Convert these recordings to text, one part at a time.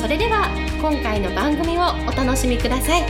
それでは今回の番組をお楽しみください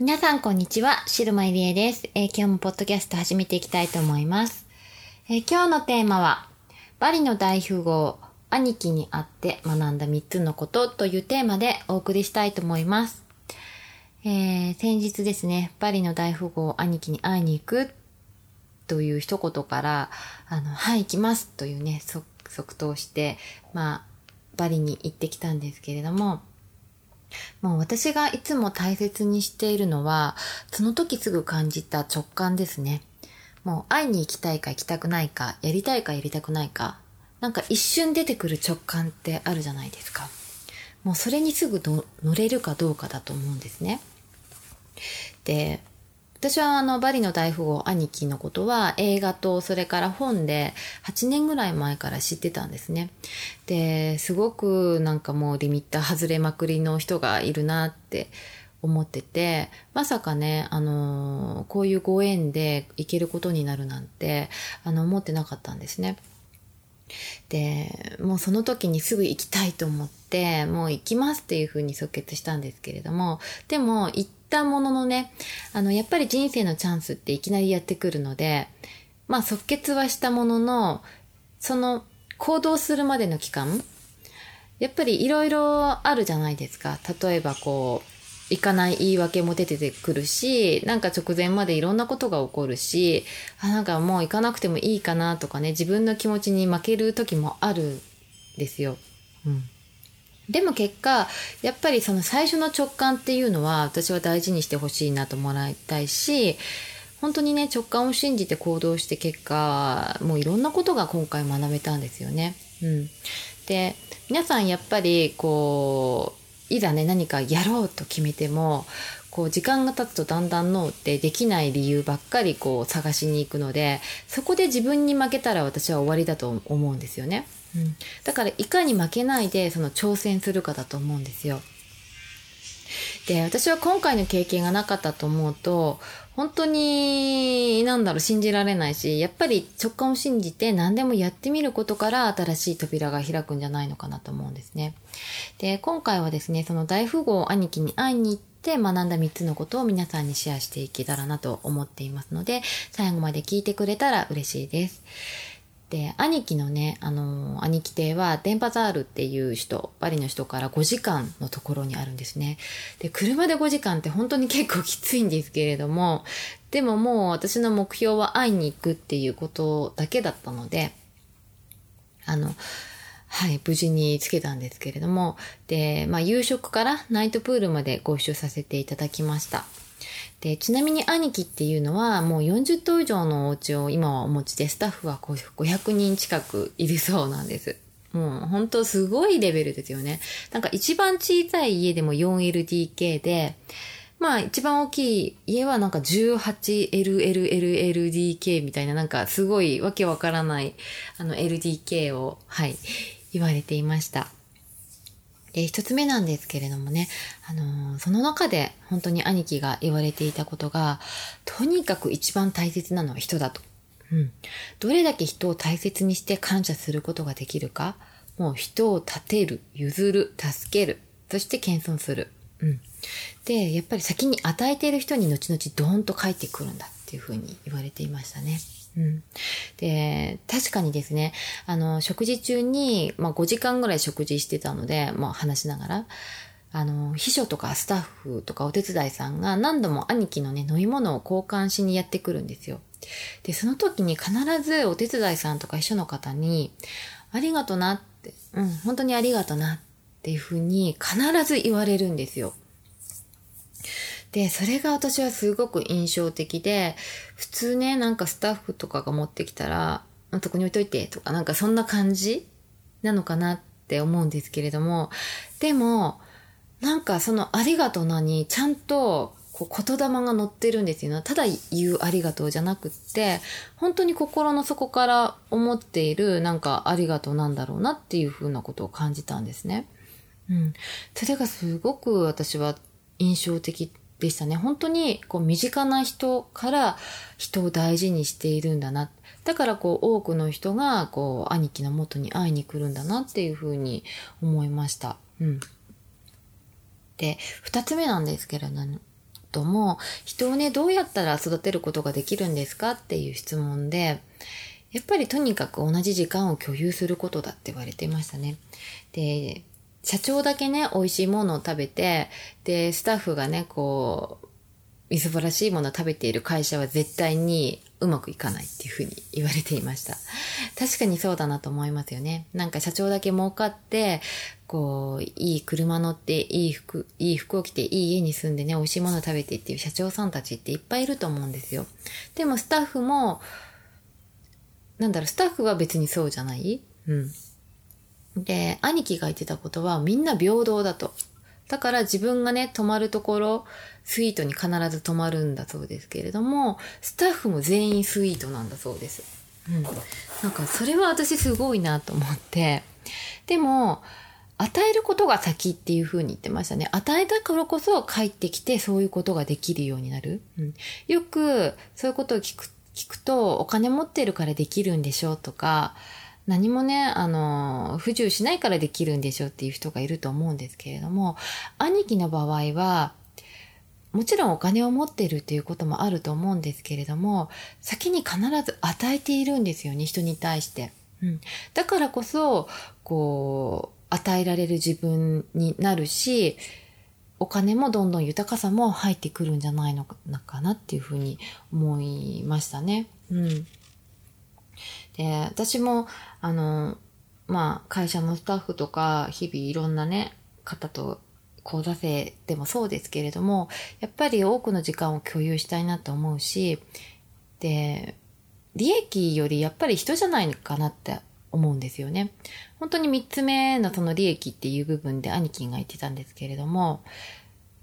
皆さんこんにちは、シルマイリエです、えー、今日もポッドキャスト始めていきたいと思います。えー、今日のテーマは、バリの大富豪、兄貴に会って学んだ3つのことというテーマでお送りしたいと思います。えー、先日ですね、パリの大富豪兄貴に会いに行くという一言から、あの、はい、行きますというね、即答して、まあ、バリに行ってきたんですけれども、もう私がいつも大切にしているのは、その時すぐ感じた直感ですね。もう会いに行きたいか行きたくないか、やりたいかやりたくないか、なんか一瞬出てくる直感ってあるじゃないですか。もうそれにすぐ乗れるかどうかだと思うんですね。で、私はあのバリの大富豪兄貴のことは映画とそれから本で8年ぐらい前から知ってたんですね。で、すごくなんかもうリミッター外れまくりの人がいるなって思ってて、まさかね、あのこういうご縁で行けることになるなんて、あの、思ってなかったんですね。で、もうその時にすぐ行きたいと思って、もう行きますっていうふうに即決したんですけれども、でも行っったもののね、あの、やっぱり人生のチャンスっていきなりやってくるので、まあ即決はしたものの、その行動するまでの期間、やっぱりいろいろあるじゃないですか。例えばこう、行かない言い訳も出てくるし、なんか直前までいろんなことが起こるし、あ、なんかもう行かなくてもいいかなとかね、自分の気持ちに負ける時もあるんですよ。うん。でも結果、やっぱりその最初の直感っていうのは私は大事にしてほしいなともらいたいし、本当にね、直感を信じて行動して結果、もういろんなことが今回学べたんですよね。うん。で、皆さんやっぱりこう、いざね何かやろうと決めてもこう時間が経つとだんだん脳ってできない理由ばっかりこう探しに行くのでそこで自分に負けたら私は終わりだと思うんですよね、うん、だからいかに負けないでその挑戦するかだと思うんですよで私は今回の経験がなかったと思うと本当に、なんだろう、信じられないし、やっぱり直感を信じて何でもやってみることから新しい扉が開くんじゃないのかなと思うんですね。で、今回はですね、その大富豪兄貴に会いに行って学んだ3つのことを皆さんにシェアしていけたらなと思っていますので、最後まで聞いてくれたら嬉しいです。で、兄貴のね、あの、兄貴邸はデンパザールっていう人、パリの人から5時間のところにあるんですね。で、車で5時間って本当に結構きついんですけれども、でももう私の目標は会いに行くっていうことだけだったので、あの、はい、無事につけたんですけれども、で、まあ夕食からナイトプールまでご一緒させていただきました。で、ちなみに兄貴っていうのはもう40棟以上のお家を今はお持ちで、スタッフは500人近くいるそうなんです。もう本当すごいレベルですよね。なんか一番小さい家でも 4LDK で、まあ一番大きい家はなんか 18LLLLDK みたいななんかすごいわけわからないあの LDK を、はい、言われていました。えー、一つ目なんですけれどもね、あのー、その中で本当に兄貴が言われていたことが、とにかく一番大切なのは人だと。うん。どれだけ人を大切にして感謝することができるか、もう人を立てる、譲る、助ける、そして謙遜する。うん。で、やっぱり先に与えている人に後々ドーンと返ってくるんだっていうふうに言われていましたね。うん。で、確かにですね、あの、食事中に、まあ5時間ぐらい食事してたので、まあ話しながら、あの、秘書とかスタッフとかお手伝いさんが何度も兄貴のね、飲み物を交換しにやってくるんですよ。で、その時に必ずお手伝いさんとか秘書の方に、ありがとなって、うん、本当にありがとなっていうふうに必ず言われるんですよ。で、それが私はすごく印象的で、普通ね、なんかスタッフとかが持ってきたら、あそこに置いといてとか、なんかそんな感じなのかなって思うんですけれども、でも、なんかそのありがとうなにちゃんとこう言霊が載ってるんですよただ言うありがとうじゃなくって、本当に心の底から思っているなんかありがとうなんだろうなっていうふうなことを感じたんですね。うん。それがすごく私は印象的でしたね。本当にこう身近な人から人を大事にしているんだな。だからこう多くの人がこう兄貴の元に会いに来るんだなっていうふうに思いました。うん。で、二つ目なんですけれども、人をね、どうやったら育てることができるんですか？っていう質問で、やっぱりとにかく同じ時間を共有することだって言われていましたね。で、社長だけね、美味しいものを食べて、で、スタッフがね、こう、みすぼらしいものを食べている会社は絶対にうまくいかないっていうふうに言われていました。確かにそうだなと思いますよね。なんか社長だけ儲かって、こう、いい車乗って、いい服、いい服を着て、いい家に住んでね、美味しいものを食べてっていう社長さんたちっていっぱいいると思うんですよ。でもスタッフも、なんだろう、スタッフは別にそうじゃない？うん。で、兄貴が言ってたことはみんな平等だと。だから自分がね、泊まるところ、スイートに必ず泊まるんだそうですけれども、スタッフも全員スイートなんだそうです。うん。なんかそれは私すごいなと思って。でも、与えることが先っていう風に言ってましたね。与えたからこそ帰ってきてそういうことができるようになる。うん、よくそういうことを聞く聞くと、お金持ってるからできるんでしょうとか、何もね、あの、不自由しないからできるんでしょっていう人がいると思うんですけれども、兄貴の場合は、もちろんお金を持っているっていうこともあると思うんですけれども、先に必ず与えているんですよね、人に対して。うん、だからこそ、こう、与えられる自分になるし、お金もどんどん豊かさも入ってくるんじゃないのかなっていうふうに思いましたね。うん。で、私も、あの、まあ、会社のスタッフとか、日々いろんなね、方と講座生でもそうですけれども、やっぱり多くの時間を共有したいなと思うし、で、利益よりやっぱり人じゃないかなって思うんですよね。本当に三つ目のその利益っていう部分で兄貴が言ってたんですけれども、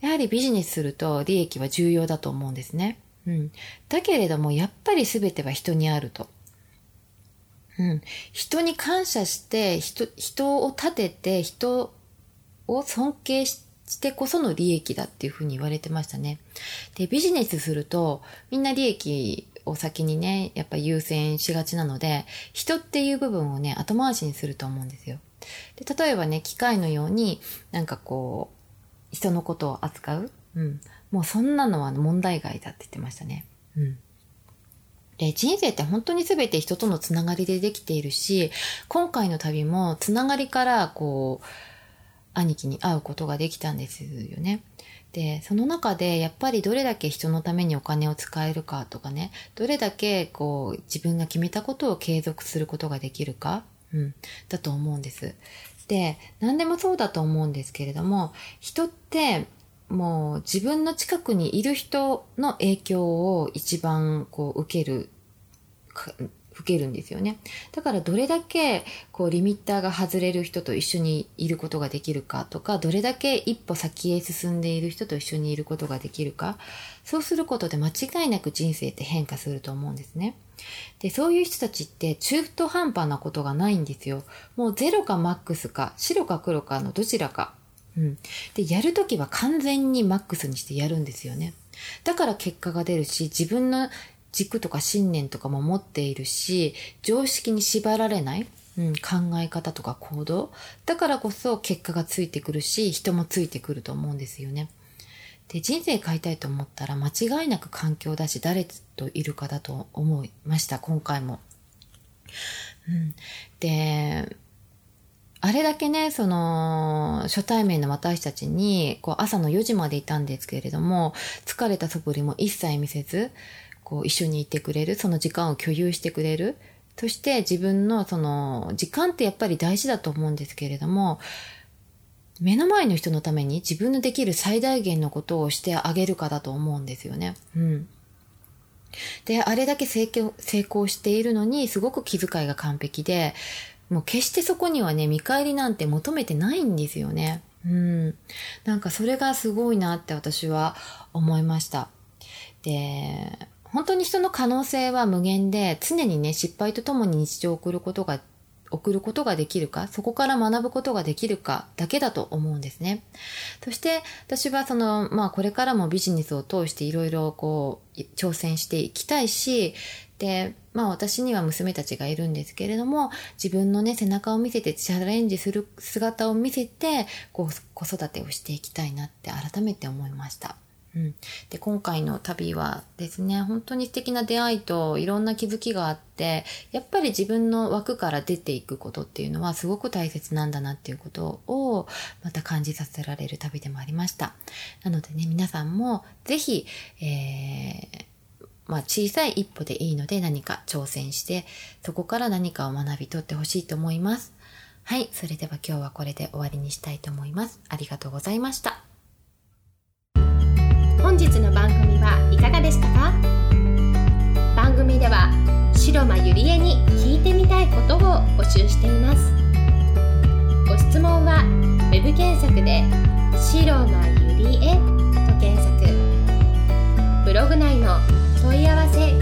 やはりビジネスすると利益は重要だと思うんですね。うん。だけれども、やっぱり全ては人にあると。うん。人に感謝して、人、人を立てて、人を尊敬してこその利益だっていうふうに言われてましたね。で、ビジネスすると、みんな利益を先にね、やっぱ優先しがちなので、人っていう部分をね、後回しにすると思うんですよ。で、例えばね、機械のように、なんかこう、人のことを扱う。うん。もうそんなのは問題外だって言ってましたね。うん。で、人生って本当に全て人とのつながりでできているし、今回の旅もつながりからこう、兄貴に会うことができたんですよね。で、その中でやっぱりどれだけ人のためにお金を使えるかとかね、どれだけこう自分が決めたことを継続することができるか、うん、だと思うんです。で、何でもそうだと思うんですけれども、人ってもう自分の近くにいる人の影響を一番こう受ける、受けるんですよね。だからどれだけこうリミッターが外れる人と一緒にいることができるかとか、どれだけ一歩先へ進んでいる人と一緒にいることができるか、そうすることで間違いなく人生って変化すると思うんですね。で、そういう人たちって中途半端なことがないんですよ。もうゼロかマックスか、白か黒かのどちらかうん。で、やるときは完全にマックスにしてやるんですよね。だから結果が出るし、自分の軸とか信念とかも持っているし、常識に縛られない、うん、考え方とか行動。だからこそ結果がついてくるし、人もついてくると思うんですよね。で、人生変えたいと思ったら間違いなく環境だし、誰といるかだと思いました、今回も。うん、で、あれだけね、その、初対面の私たちに、こう、朝の4時までいたんですけれども、疲れた素振りも一切見せず、こう、一緒にいてくれる、その時間を共有してくれる。そして自分のその、時間ってやっぱり大事だと思うんですけれども、目の前の人のために自分のできる最大限のことをしてあげるかだと思うんですよね。うん。で、あれだけ成功成功しているのに、すごく気遣いが完璧で、もう決してそこにはね、見返りなんて求めてないんですよね。うん。なんかそれがすごいなって私は思いました。で、本当に人の可能性は無限で、常にね、失敗とともに日常を送ることが送ることができるか、そこから学ぶことができるかだけだと思うんですね。そして私はその、まあこれからもビジネスを通していろいろこう挑戦していきたいし、で、まあ私には娘たちがいるんですけれども、自分のね、背中を見せてチャレンジする姿を見せて、こう子育てをしていきたいなって改めて思いました。うん、で今回の旅はですね本当に素敵な出会いといろんな気づきがあってやっぱり自分の枠から出ていくことっていうのはすごく大切なんだなっていうことをまた感じさせられる旅でもありました。なのでね皆さんもぜひ、えーまあ、小さい一歩でいいので何か挑戦してそこから何かを学び取ってほしいと思います。はい。それでは今日はこれで終わりにしたいと思います。ありがとうございました。本日の番組はいかがでしたか？番組では白間ゆりえに聞いてみたいことを募集しています。ご質問は web 検索で「白間ゆりえ」と検索。ブログ内の問い合わせ